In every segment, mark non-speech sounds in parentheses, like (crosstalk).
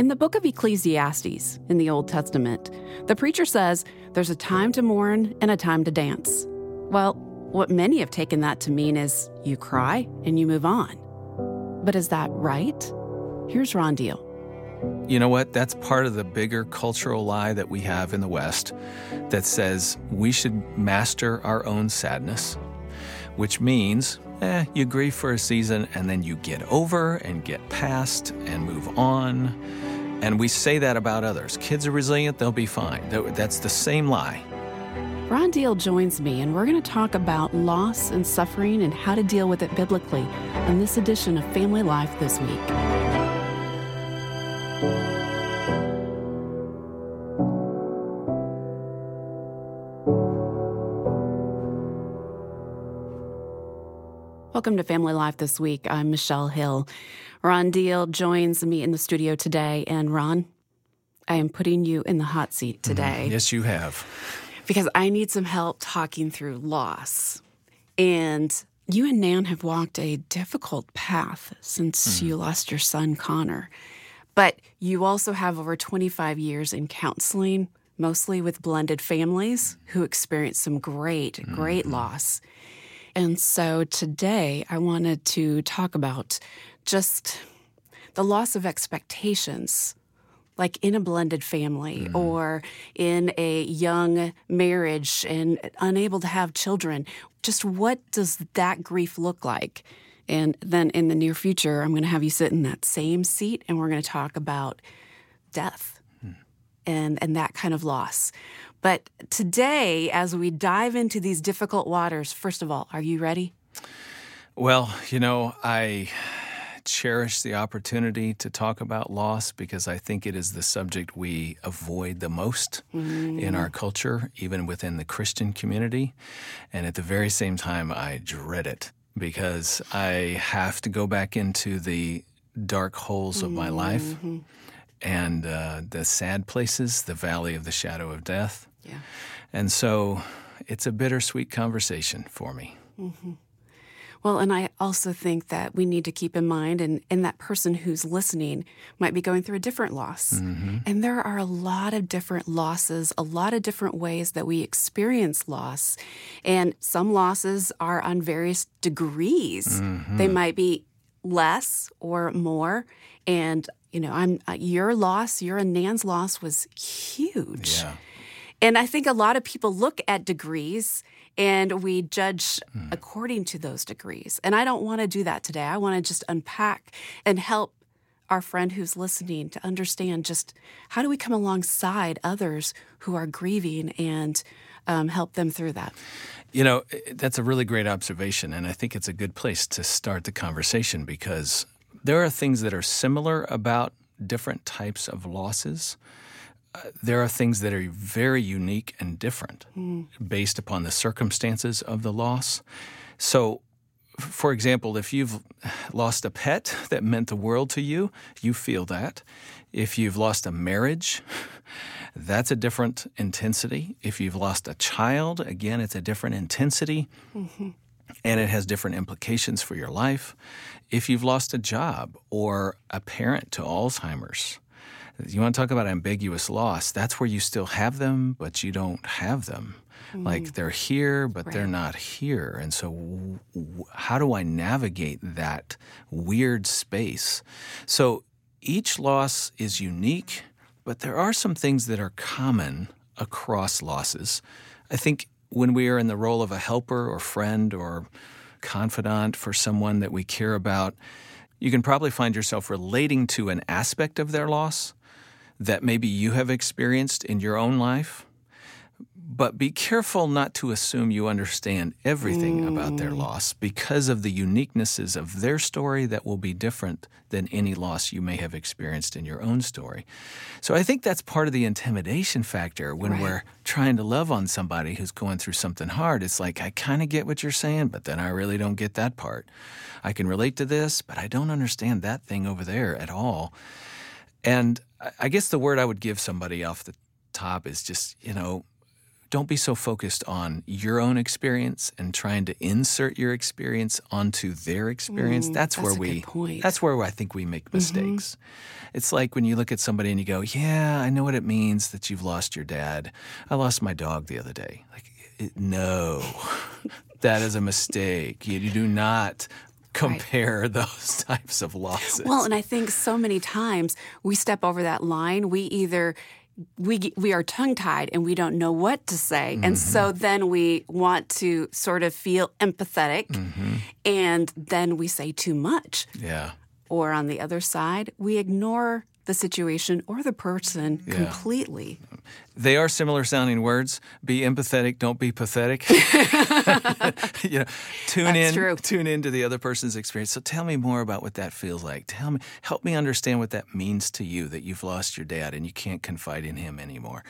In the book of Ecclesiastes in the Old Testament, the preacher says there's a time to mourn and a time to dance. Well, what many have taken that to mean is you cry and you move on. But is that right? Here's Ron Deal. You know what? That's part of the bigger cultural lie that we have in the West that says we should master our own sadness, which means eh, you grieve for a season and then you get over and get past and move on. And we say that about others. Kids are resilient, they'll be fine. That's the same lie. Ron Deal joins me, and we're going to talk about loss and suffering and how to deal with it biblically in this edition of Family Life this week. Welcome to Family Life this week. I'm Michelle Hill. Ron Deal joins me in the studio today. And Ron, I am putting you in the hot seat mm-hmm. today. Mm, yes, you have because I need some help talking through loss. And you and Nan have walked a difficult path since mm. you lost your son, Connor. But you also have over 25 years in counseling, mostly with blended families who experience some great, great mm-hmm. loss. And so today I wanted to talk about just the loss of expectations like in a blended family mm. or in a young marriage and unable to have children. Just what does that grief look like? And then in the near future, I'm going to have you sit in that same seat and we're going to talk about death mm. and, and that kind of loss. But today, as we dive into these difficult waters, first of all, are you ready? Well, you know, I cherish the opportunity to talk about loss because I think it is the subject we avoid the most mm. in our culture, even within the Christian community. And at the very same time, I dread it because I have to go back into the dark holes of my life mm-hmm. and uh, the sad places, the valley of the shadow of death. Yeah. And so it's a bittersweet conversation for me. Mm-hmm. Well, and I also think that we need to keep in mind, and, and that person who's listening might be going through a different loss. Mm-hmm. And there are a lot of different losses, a lot of different ways that we experience loss. And some losses are on various degrees. Mm-hmm. They might be less or more. And, you know, I'm uh, your loss, your and Nan's loss was huge. Yeah. And I think a lot of people look at degrees and we judge mm. according to those degrees. And I don't want to do that today. I want to just unpack and help our friend who's listening to understand just how do we come alongside others who are grieving and um, help them through that. You know, that's a really great observation. And I think it's a good place to start the conversation because there are things that are similar about different types of losses there are things that are very unique and different mm. based upon the circumstances of the loss. So, for example, if you've lost a pet that meant the world to you, you feel that. If you've lost a marriage, (laughs) that's a different intensity. If you've lost a child, again, it's a different intensity. Mm-hmm. And it has different implications for your life. If you've lost a job or a parent to Alzheimer's, you want to talk about ambiguous loss? That's where you still have them, but you don't have them. Mm. Like they're here, but right. they're not here. And so, w- how do I navigate that weird space? So, each loss is unique, but there are some things that are common across losses. I think when we are in the role of a helper or friend or confidant for someone that we care about, you can probably find yourself relating to an aspect of their loss that maybe you have experienced in your own life. But be careful not to assume you understand everything mm. about their mm. loss because of the uniquenesses of their story that will be different than any loss you may have experienced in your own story. So I think that's part of the intimidation factor when right. we're trying to love on somebody who's going through something hard. It's like, I kind of get what you're saying, but then I really don't get that part. I can relate to this, but I don't understand that thing over there at all. And I guess the word I would give somebody off the top is just, you know, don't be so focused on your own experience and trying to insert your experience onto their experience. Mm, that's, that's where we that's where I think we make mistakes. It's like when you look at somebody and you go, "Yeah, I know what it means that you've lost your dad. I lost my dog the other day." Like it, no. (laughs) that is a mistake. You do not (laughs) compare those (laughs) types of losses. Well, and I think so many times we step over that line. We either we we are tongue tied and we don't know what to say, and so mm-hmm. then we want to sort of feel empathetic, mm-hmm. and then we say too much. yeah. Or on the other side, we ignore the situation or the person completely. They are similar sounding words. Be empathetic, don't be pathetic. (laughs) (laughs) you know, tune That's in, true. tune into the other person's experience. So tell me more about what that feels like. Tell me, help me understand what that means to you that you've lost your dad and you can't confide in him anymore.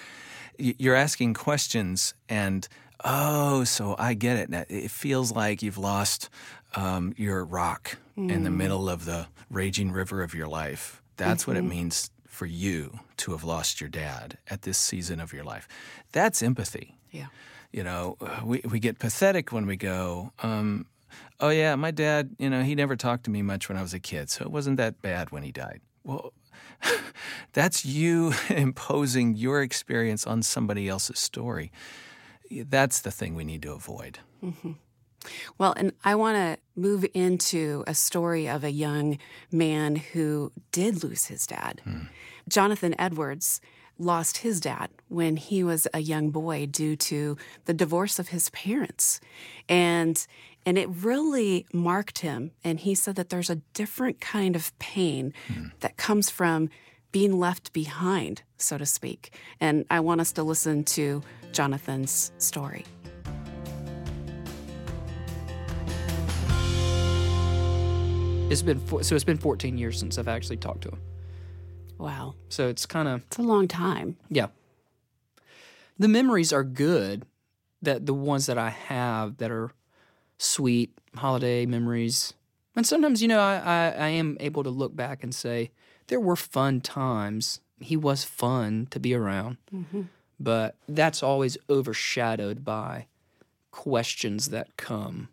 You're asking questions and oh, so I get it. Now, It feels like you've lost um, your rock in the middle of the raging river of your life. That's what it means for you to have lost your dad at this season of your life. That's empathy. Yeah. You know, uh, we, we get pathetic when we go, um, oh, yeah, my dad, you know, he never talked to me much when I was a kid, so it wasn't that bad when he died. Well, (laughs) that's you (laughs) imposing your experience on somebody else's story. That's the thing we need to avoid. Well, and I want to move into a story of a young man who did lose his dad. Hmm. Jonathan Edwards lost his dad when he was a young boy due to the divorce of his parents. And and it really marked him and he said that there's a different kind of pain hmm. that comes from being left behind, so to speak. And I want us to listen to Jonathan's story. It's been so it's been 14 years since I've actually talked to him. Wow. So it's kind of It's a long time. yeah. The memories are good. That the ones that I have that are sweet holiday memories, and sometimes you know I, I I am able to look back and say there were fun times. He was fun to be around, mm-hmm. but that's always overshadowed by questions that come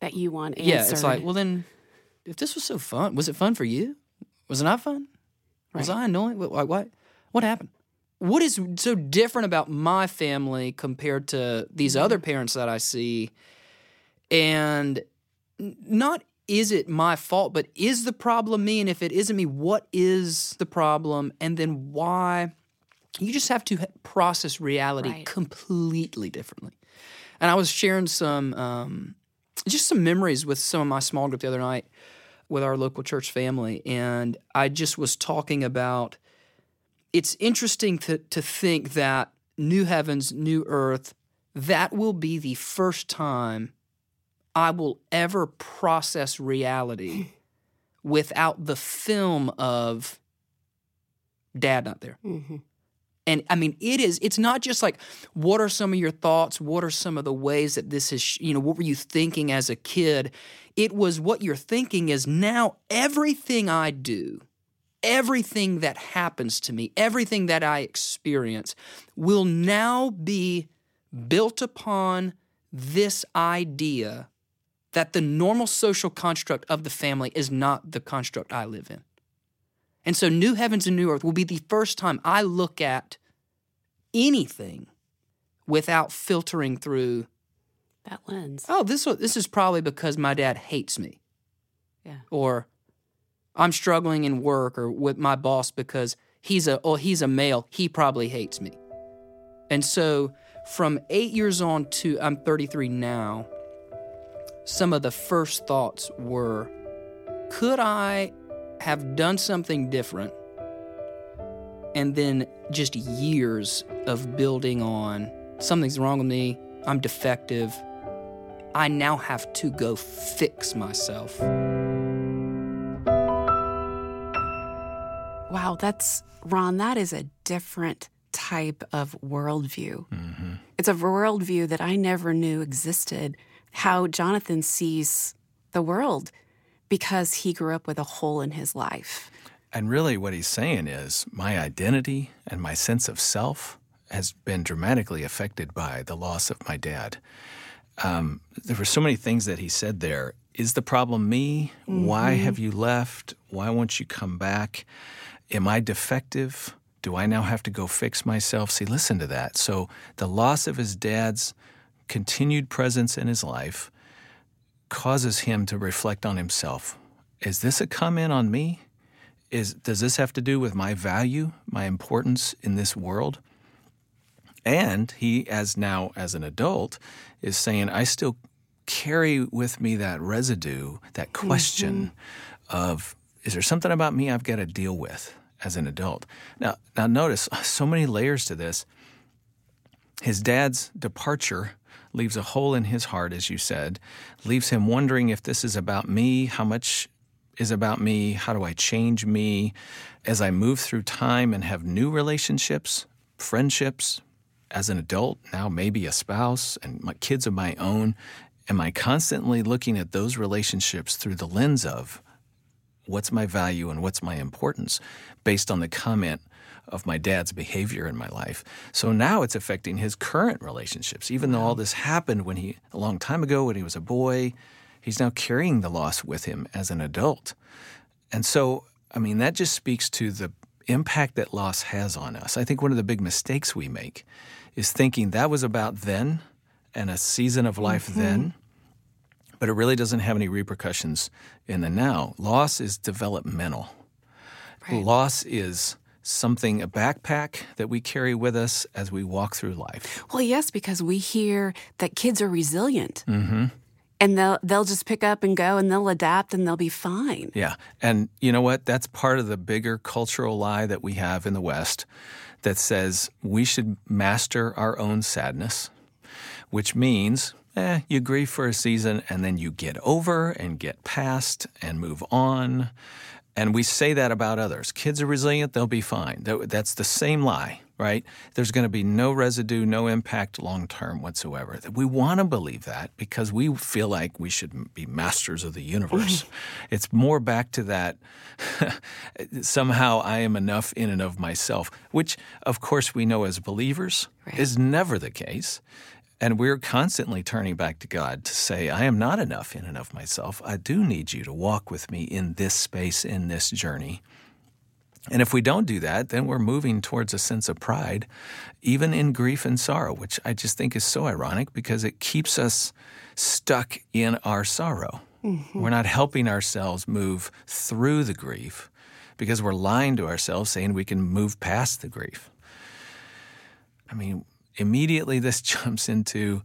that you want answered. Yeah, it's like, well, then, if this was so fun, was it fun for you? Was it not fun? Was I annoying? What, what, what, what happened? What is so different about my family compared to these other parents that I see? And not is it my fault, but is the problem me? And if it isn't me, what is the problem? And then why? You just have to process reality Right. completely differently. And I was sharing some um, just some memories with some of my small group the other night with our local church family, and I just was talking about. It's interesting to to think that new heavens, new earth, that will be the first time I will ever process reality (laughs) without the film of dad not there. Mhm. And I mean, it is, it's not just like, what are some of your thoughts? What are some of the ways that this is, you know, what were you thinking as a kid? It was what you're thinking is now everything I do, everything that happens to me, everything that I experience will now be built upon this idea that the normal social construct of the family is not the construct I live in. And so, New Heavens and New Earth will be the first time I look at anything without filtering through, that lens. oh, this, this is probably because my dad hates me. Yeah. Or I'm struggling in work or with my boss because he's a, oh, he's a male. He probably hates me. And so, from eight years on to I'm 33 now, some of the first thoughts were could I have done something different? And then just years of building on something's wrong with me, I'm defective. I now have to go fix myself. Wow, that's Ron, that is a different type of worldview. Mm-hmm. It's a worldview that I never knew existed. How Jonathan sees the world because he grew up with a hole in his life. And really, what he's saying is my identity and my sense of self has been dramatically affected by the loss of my dad. Um, there were so many things that he said there. Is the problem me? Mm-hmm. Why have you left? Why won't you come back? Am I defective? Do I now have to go fix myself? See, listen to that. So, the loss of his dad's continued presence in his life causes him to reflect on himself. Is this a comment on me? Is, does this have to do with my value, my importance in this world? And he, as now as an adult, is saying, I still carry with me that residue, that question mm-hmm. of, is there something about me I've got to deal with as an adult? Now, now notice (laughs) so many layers to this. His dad's departure leaves a hole in his heart, as you said, leaves him wondering if this is about me, how much is about me, how do I change me as I move through time and have new relationships, friendships, as an adult, now maybe a spouse and my kids of my own. Am I constantly looking at those relationships through the lens of what's my value and what's my importance based on the comment of my dad's behavior in my life. So now it's affecting his current relationships. Even though all this happened when he a long time ago when he was a boy, he's now carrying the loss with him as an adult. And so, I mean, that just speaks to the impact that loss has on us. I think one of the big mistakes we make is thinking that was about then and a season of life mm-hmm. then, but it really doesn't have any repercussions in the now. Loss is developmental. Right. Loss is something, a backpack that we carry with us as we walk through life? Well, yes, because we hear that kids are resilient. Mm-hmm. And they'll they'll just pick up and go and they'll adapt and they'll be fine. Yeah. And you know what? That's part of the bigger cultural lie that we have in the West that says we should master our own sadness, which means eh, you grieve for a season and then you get over and get past and move on. And we say that about others. Kids are resilient, they'll be fine. That's the same lie, right? There's going to be no residue, no impact long term whatsoever. We want to believe that because we feel like we should be masters of the universe. (laughs) it's more back to that (laughs) somehow I am enough in and of myself, which, of course, we know as believers right. is never the case. And we're constantly turning back to God to say, I am not enough in and of myself. I do need you to walk with me in this space, in this journey. And if we don't do that, then we're moving towards a sense of pride, even in grief and sorrow, which I just think is so ironic because it keeps us stuck in our sorrow. Mm-hmm. We're not helping ourselves move through the grief because we're lying to ourselves saying we can move past the grief. I mean, immediately this (laughs) jumps into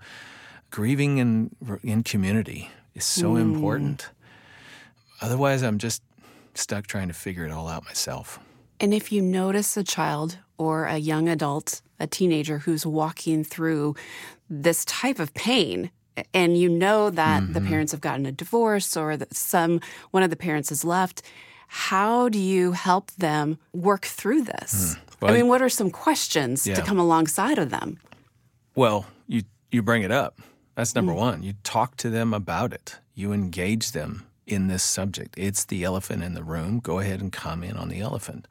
grieving in in community is so mm. important. Otherwise, I'm just stuck trying to figure it all out myself. And if you notice a child or a young adult, a teenager who's walking through this type of pain, and you know that mm-hmm. the parents have gotten a divorce or that some one of the parents has left, how do you help them work through this? Mm. Well, I mean, what are some questions yeah. to come alongside of them? Well, you you bring it up. That's number mm. one. You talk to them about it. You engage them in this subject. It's the elephant in the room. Go ahead and comment on the elephant.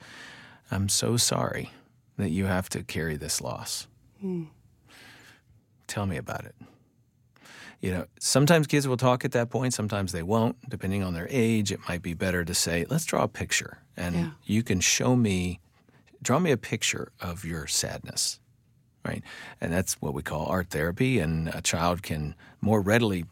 I'm so sorry that you have to carry this loss. Mm. Tell me about it. You know, sometimes kids will talk at that point, sometimes they won't. Depending on their age, it might be better to say, let's draw a picture and yeah. you can show me draw me a picture of your sadness, right? And that's what we call art therapy. And a child can more readily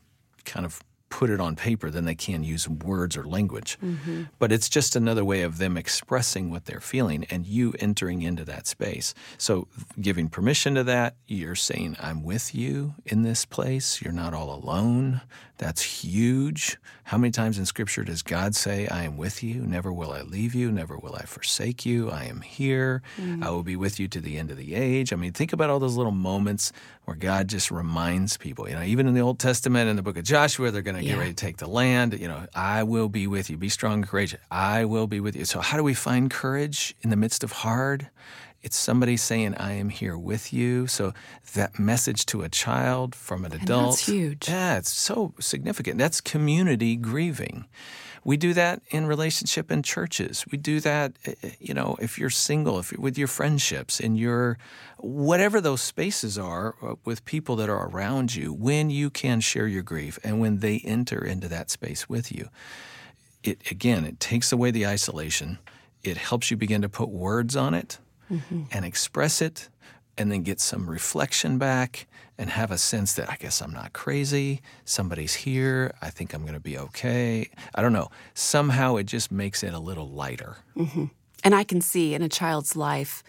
kind of put it on paper than they can use words or language. Mm-hmm. But it's just another way of them expressing what they're feeling and you entering into that space. So, giving permission to that, you're saying, I'm with you in this place. You're not all alone. That's huge. How many times in Scripture does God say, I am with you? Never will I leave you. Never will I forsake you. I am here. Mm-hmm. I will be with you to the end of the age. I mean, think about all those little moments where God just reminds people. You know, even in the Old Testament, in the book of Joshua, they're going to yeah. get ready to take the land. You know, I will be with you. Be strong and courageous. I will be with you. So, how do we find courage in the midst of hard? It's somebody saying, I am here with you. So that message to a child from an adult. that's huge. Yeah, it's so significant. That's community grieving. We do that in relationship in churches. We do that, eh, eh, you know, if you're single, if you're with your friendships, in your whatever those spaces are uh, with people that are around you, when you can share your grief and when they enter into that space with you. It again, it takes away the isolation. It helps you begin to put words on it mm-hmm. and express it and then get some reflection back and have a sense that I guess I'm not crazy. Somebody's here. I think I'm going to be okay. I don't know. Somehow it just makes it a little lighter. Mm-hmm. And I can see in a child's life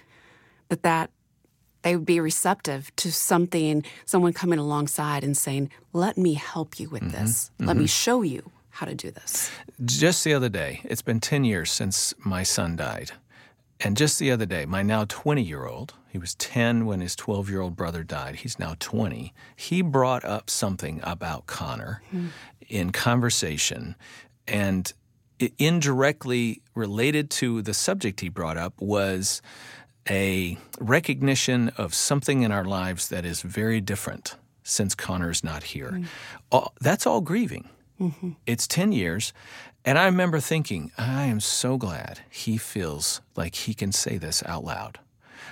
that that they would be receptive to something, someone coming alongside and saying, "Let me help you with mm-hmm. this. Let mm-hmm. me show you how to do this." Just the other day, it's been 10 years since my son died. And just the other day, my now 20 year old, he was 10 when his 12 year old brother died, he's now 20, he brought up something about Connor mm. in conversation. And indirectly related to the subject he brought up was a recognition of something in our lives that is very different since Connor's not here. Mm. All, that's all grieving. Mm-hmm. It's 10 years. And I remember thinking, I am so glad he feels like he can say this out loud.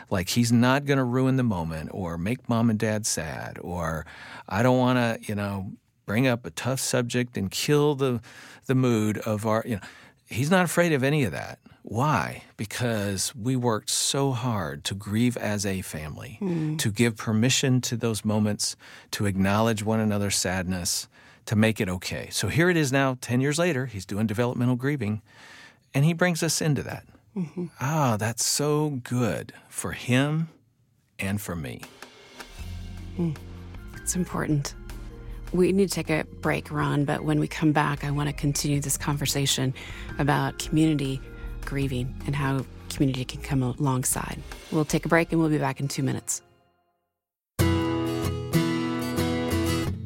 Like he's not going to ruin the moment or make mom and dad sad, or I don't want to, you know, bring up a tough subject and kill the, the mood of our, you know, he's not afraid of any of that. Why? Because we worked so hard to grieve as a family, mm. to give permission to those moments, to acknowledge one another's sadness, to make it okay. So here it is now, 10 years later, he's doing developmental grieving, and he brings us into that. Mm-hmm. Ah, that's so good for him and for me. Mm. It's important. We need to take a break, Ron, but when we come back, I want to continue this conversation about community grieving and how community can come alongside. We'll take a break and we'll be back in two minutes.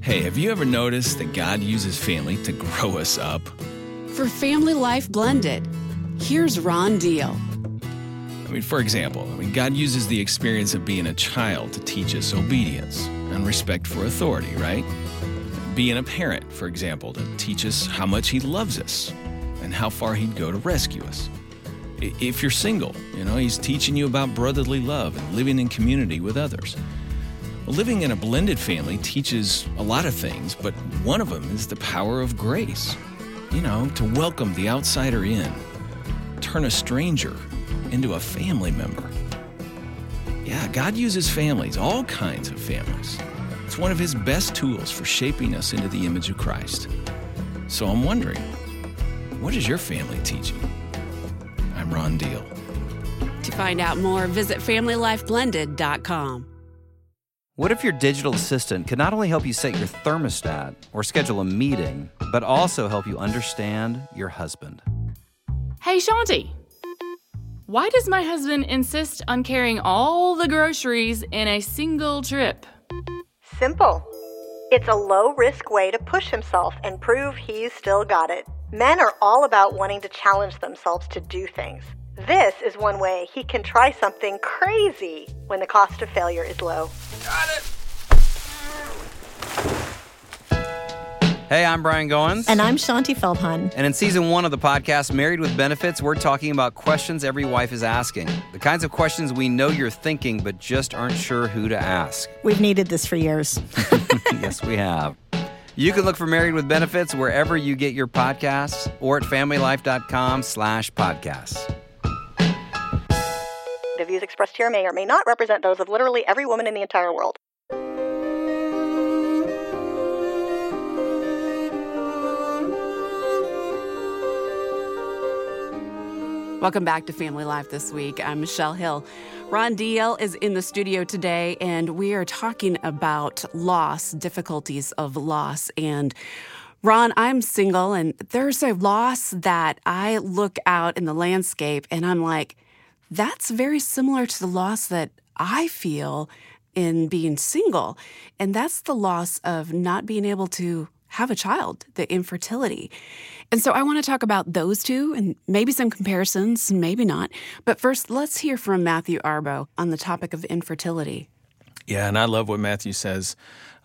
Hey, have you ever noticed that God uses family to grow us up? For Family Life Blended, here's Ron Deal. I mean, for example, I mean, God uses the experience of being a child to teach us obedience and respect for authority, right? Being a parent, for example, to teach us how much He loves us and how far He'd go to rescue us. If you're single, you know, He's teaching you about brotherly love and living in community with others. Living in a blended family teaches a lot of things, but one of them is the power of grace. You know, to welcome the outsider in, turn a stranger into a family member. Yeah, God uses families, all kinds of families. It's one of His best tools for shaping us into the image of Christ. So I'm wondering, what is your family teaching? I'm Ron Deal. To find out more, visit FamilyLifeBlended.com. What if your digital assistant could not only help you set your thermostat or schedule a meeting, but also help you understand your husband? Hey, Shaunti. Why does my husband insist on carrying all the groceries in a single trip? Simple. It's a low risk way to push himself and prove he's still got it. Men are all about wanting to challenge themselves to do things. This is one way he can try something crazy when the cost of failure is low. Got it. Hey, I'm Brian Goins. And I'm Shaunti Feldhahn. And in season one of the podcast, Married with Benefits, we're talking about questions every wife is asking. The kinds of questions we know you're thinking, but just aren't sure who to ask. We've needed this for years. (laughs) yes, we have. You can look for Married with Benefits wherever you get your podcasts or at familylife.com slash podcasts. Views expressed here may or may not represent those of literally every woman in the entire world. Welcome back to Family Life this week. I'm Michelle Hill. Ron Deal is in the studio today, and we are talking about loss, difficulties of loss. And Ron, I'm single, and there's a loss that I look out in the landscape and I'm like, that's very similar to the loss that I feel in being single. And that's the loss of not being able to have a child, the infertility. And so I want to talk about those two and maybe some comparisons, maybe not. But first, let's hear from Matthew Arbo on the topic of infertility. Yeah, and I love what Matthew says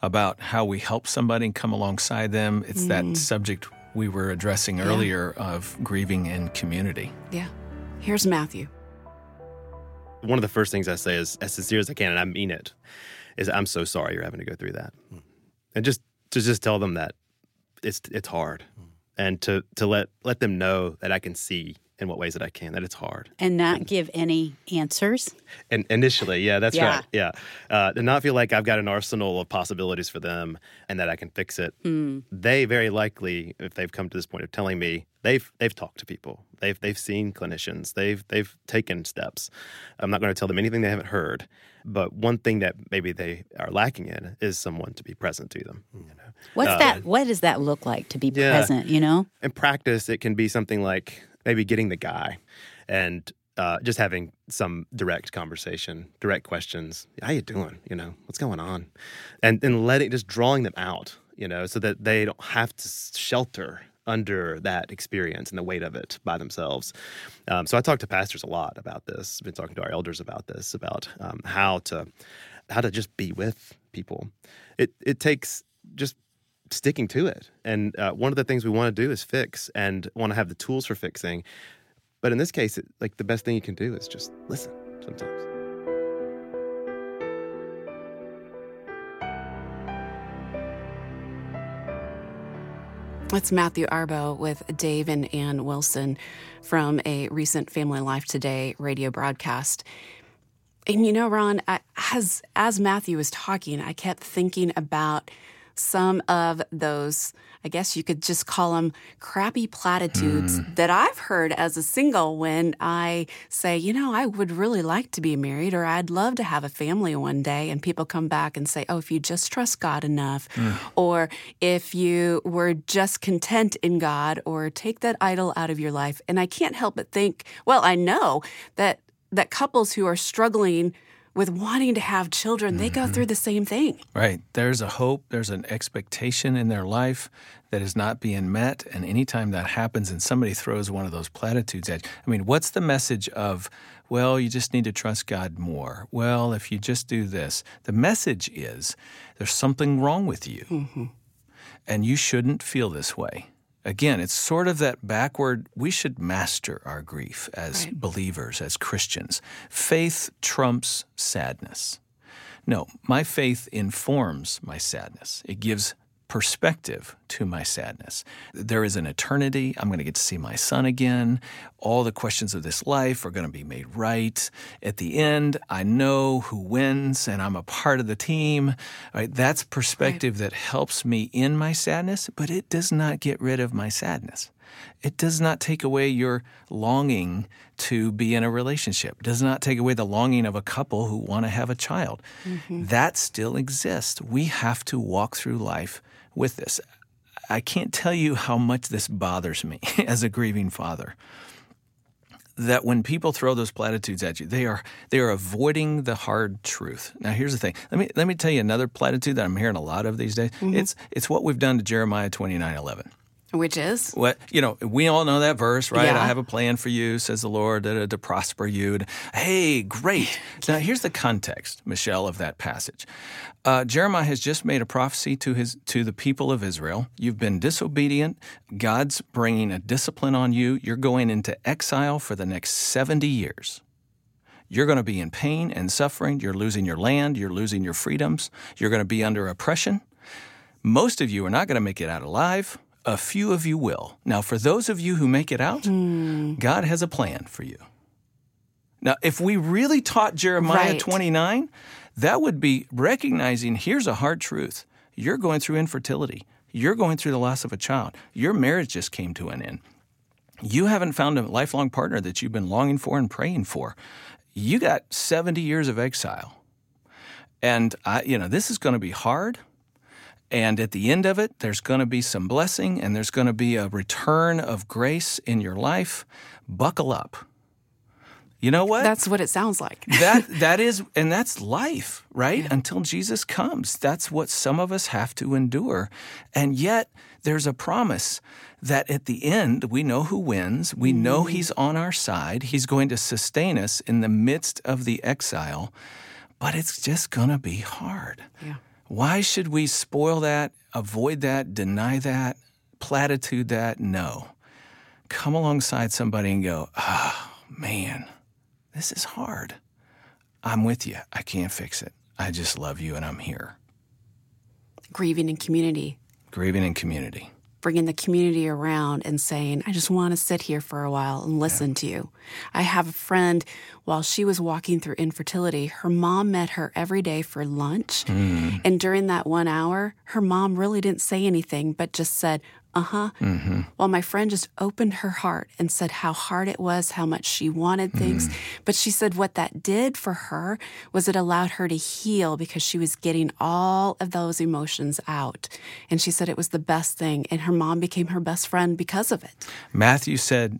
about how we help somebody and come alongside them. It's mm. that subject we were addressing earlier of grieving in community. Yeah. Here's Matthew. One of the first things I say is as sincere as I can, and I mean it, is I'm so sorry you're having to go through that. Hmm. And just to just tell them that it's it's hard. Hmm. And to to let let them know that I can see in what ways that I can, that it's hard. and not give any answers. And initially, yeah, that's Yeah. right. Yeah. Uh, to not feel like I've got an arsenal of possibilities for them and that I can fix it. They very likely, if they've come to this point of telling me, they've they've talked to people. They've they've seen clinicians. They've they've taken steps. I'm not going to tell them anything they haven't heard. But one thing that maybe they are lacking in is someone to be present to them. You know? What's that? What does that look like to be Yeah. present? You know, in practice, it can be something like maybe getting the guy and uh, just having some direct conversation, direct questions. How you doing? You know, what's going on? And then letting, just drawing them out, you know, so that they don't have to shelter under that experience and the weight of it by themselves. Um, so I talk to pastors a lot about this. I've been talking to our elders about this, about um, how to how to just be with people. It it takes just sticking to it. And uh, one of the things we want to do is fix and want to have the tools for fixing. But in this case, it, like the best thing you can do is just listen sometimes. It's Matthew Arbo with Dave and Ann Wilson from a recent Family Life Today radio broadcast. And you know, Ron, I, as as Matthew was talking, I kept thinking about some of those. I guess you could just call them crappy platitudes hmm. that I've heard as a single when I say, you know, I would really like to be married or I'd love to have a family one day. And people come back and say, oh, if you just trust God enough, hmm. or if you were just content in God, or take that idol out of your life. And I can't help but think, well, I know that that couples who are struggling with wanting to have children, they go mm-hmm. through the same thing. Right. There's a hope, there's an expectation in their life that is not being met. And anytime that happens and somebody throws one of those platitudes at you, I mean, what's the message of, well, you just need to trust God more? Well, if you just do this, the message is there's something wrong with you. Mm-hmm. And you shouldn't feel this way. Again, it's sort of that backward, we should master our grief as believers, as Christians. Faith trumps sadness. No, my faith informs my sadness. It gives perspective to my sadness. There is an eternity. I'm going to get to see my son again. All the questions of this life are going to be made right. At the end, I know who wins and I'm a part of the team. Right? That's perspective that helps me in my sadness, but it does not get rid of my sadness. It does not take away your longing to be in a relationship. It does not take away the longing of a couple who want to have a child. Mm-hmm. That still exists. We have to walk through life with this. I can't tell you how much this bothers me (laughs) as a grieving father. That when people throw those platitudes at you, they are they are avoiding the hard truth. Now, here's the thing. Let me let me tell you another platitude that I'm hearing a lot of these days. Mm-hmm. It's it's what we've done to Jeremiah 29, 11. Which is? What you know, we all know that verse, right? Yeah. I have a plan for you, says the Lord, to, to prosper you. And, hey, great. (sighs) now here's the context, Michelle, of that passage. Uh, Jeremiah has just made a prophecy to his to the people of Israel. You've been disobedient. God's bringing a discipline on you. You're going into exile for the next seventy years. You're going to be in pain and suffering. You're losing your land. You're losing your freedoms. You're going to be under oppression. Most of you are not going to make it out alive. A few of you will. Now, for those of you who make it out, hmm. God has a plan for you. Now, if we really taught Jeremiah Right. 29, that would be recognizing here's a hard truth. You're going through infertility. You're going through the loss of a child. Your marriage just came to an end. You haven't found a lifelong partner that you've been longing for and praying for. You got 70 years of exile. And I, you know, this is going to be hard. And at the end of it, there's going to be some blessing and there's going to be a return of grace in your life. Buckle up. You know what? That's what it sounds like. (laughs) that that is and that's life, right? Until Jesus comes. That's what some of us have to endure. And yet there's a promise that at the end we know who wins. We mm-hmm. know he's on our side. He's going to sustain us in the midst of the exile. But it's just going to be hard. Yeah. Why should we spoil that, avoid that, deny that? platitude that. No. Come alongside somebody and go, oh, man, this is hard. I'm with you. I can't fix it. I just love you and I'm here. Grieving in community, Grieving in community. Bringing the community around and saying, I just want to sit here for a while and listen to you. I have a friend, while she was walking through infertility, her mom met her every day for lunch. Hmm. And during that one hour, her mom really didn't say anything, but just said, Mm-hmm. uh huh. While my friend just opened her heart and said how hard it was, how much she wanted things. Mm. But she said what that did for her was it allowed her to heal because she was getting all of those emotions out. And she said it was the best thing. And her mom became her best friend because of it. Matthew said,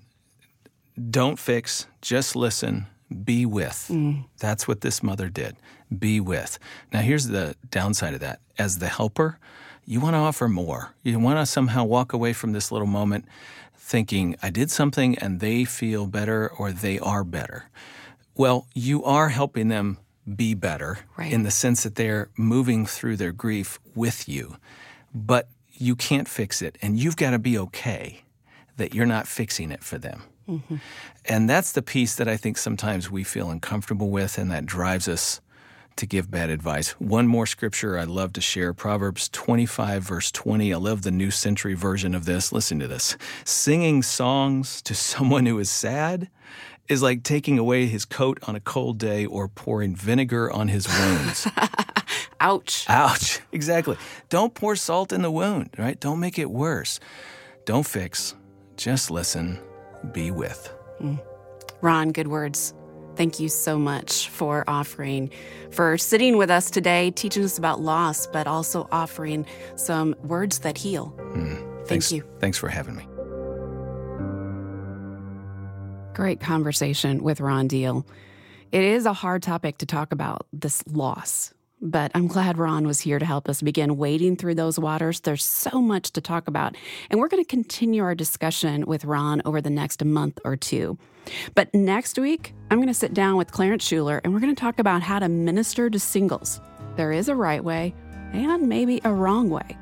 Don't fix, just listen, be with. Mm. That's what this mother did. Be with. Now, here's the downside of that. As the helper, you want to offer more. You want to somehow walk away from this little moment thinking, I did something and they feel better or they are better. Well, you are helping them be better Right. in the sense that they're moving through their grief with you, but you can't fix it, and you've got to be okay that you're not fixing it for them. Mm-hmm. And that's the piece that I think sometimes we feel uncomfortable with, and that drives us to give bad advice. One more scripture I'd love to share Proverbs 25, verse 20. I love the New Century version of this. Listen to this. Singing songs to (laughs) someone who is sad is like taking away his coat on a cold day or pouring vinegar on his wounds. (laughs) Ouch. Ouch. (laughs) Exactly. Don't pour salt in the wound, right? Don't make it worse. Don't fix. Just listen. Be with. Mm. Ron, good words. Thank you so much for offering, for sitting with us today, teaching us about loss, but also offering some words that heal. Hmm. Thank Thanks, you. Thanks for having me. Great conversation with Ron Deal. It is a hard topic to talk about, this loss. But I'm glad Ron was here to help us begin wading through those waters. There's so much to talk about. And we're going to continue our discussion with Ron over the next month or two. But next week, I'm going to sit down with Clarence Shuler and we're going to talk about how to minister to singles. There is a right way and maybe a wrong way.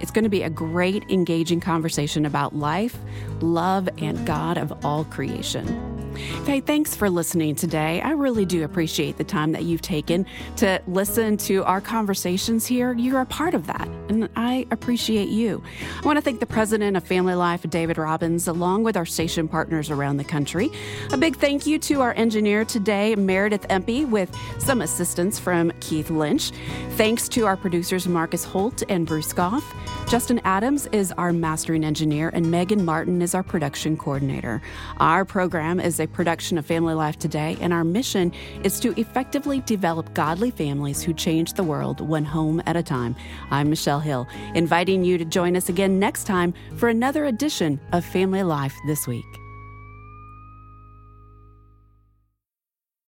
It's going to be a great, engaging conversation about life, love, and God of all creation. Hey, thanks for listening today. I really do appreciate the time that you've taken to listen to our conversations here. You're a part of that, and I appreciate you. I want to thank the president of Family Life, David Robbins, along with our station partners around the country. A big thank you to our engineer today, Meredith Empey, with some assistance from Keith Lynch. Thanks to our producers, Marcus Holt and Bruce Goff. Justin Adams is our mastering engineer, and Megan Martin is our production coordinator. Our program is a production of Family Life Today, and our mission is to effectively develop godly families who change the world one home at a time. I'm Michelle Hill, inviting you to join us again next time for another edition of Family Life This Week.